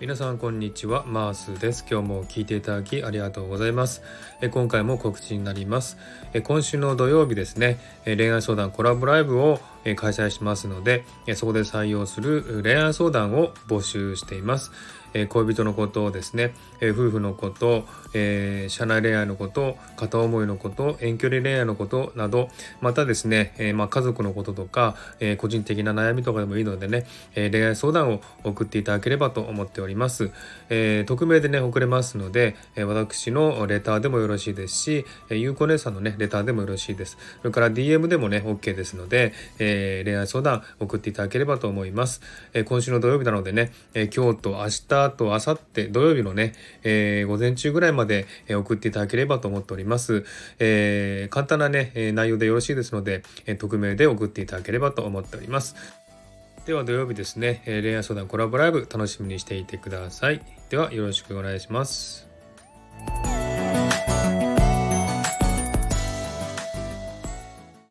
皆さんこんにちはマースです。今日も聞いていただきありがとうございます。え今回も告知になります。え今週の土曜日ですね。え恋愛相談コラボライブを開催しますのでそこで採用する恋愛相談を募集しています恋人のことをですね、夫婦のこと、え、社内恋愛のこと、片思いのこと、遠距離恋愛のことなど、またですね、え、まあ、家族のこととか、え、個人的な悩みとかでもいいのでね、え恋愛相談を送っていただければと思っております。え匿名でね、送れますので、え私のレターでもよろしいですし、えゆうこ姉さんのね、レターでもよろしいです。それから DM でもね、OK ですので、ええ恋愛相談送っていただければと思います。え今週の土曜日なのでね、え今日と明日と明後日土曜日のね、えー、午前中ぐらいまで送っていただければと思っております。えー、簡単なね、内容でよろしいですので、え匿名で送っていただければと思っております。では土曜日ですね、え恋愛相談コラボライブ楽しみにしていてください。ではよろしくお願いします。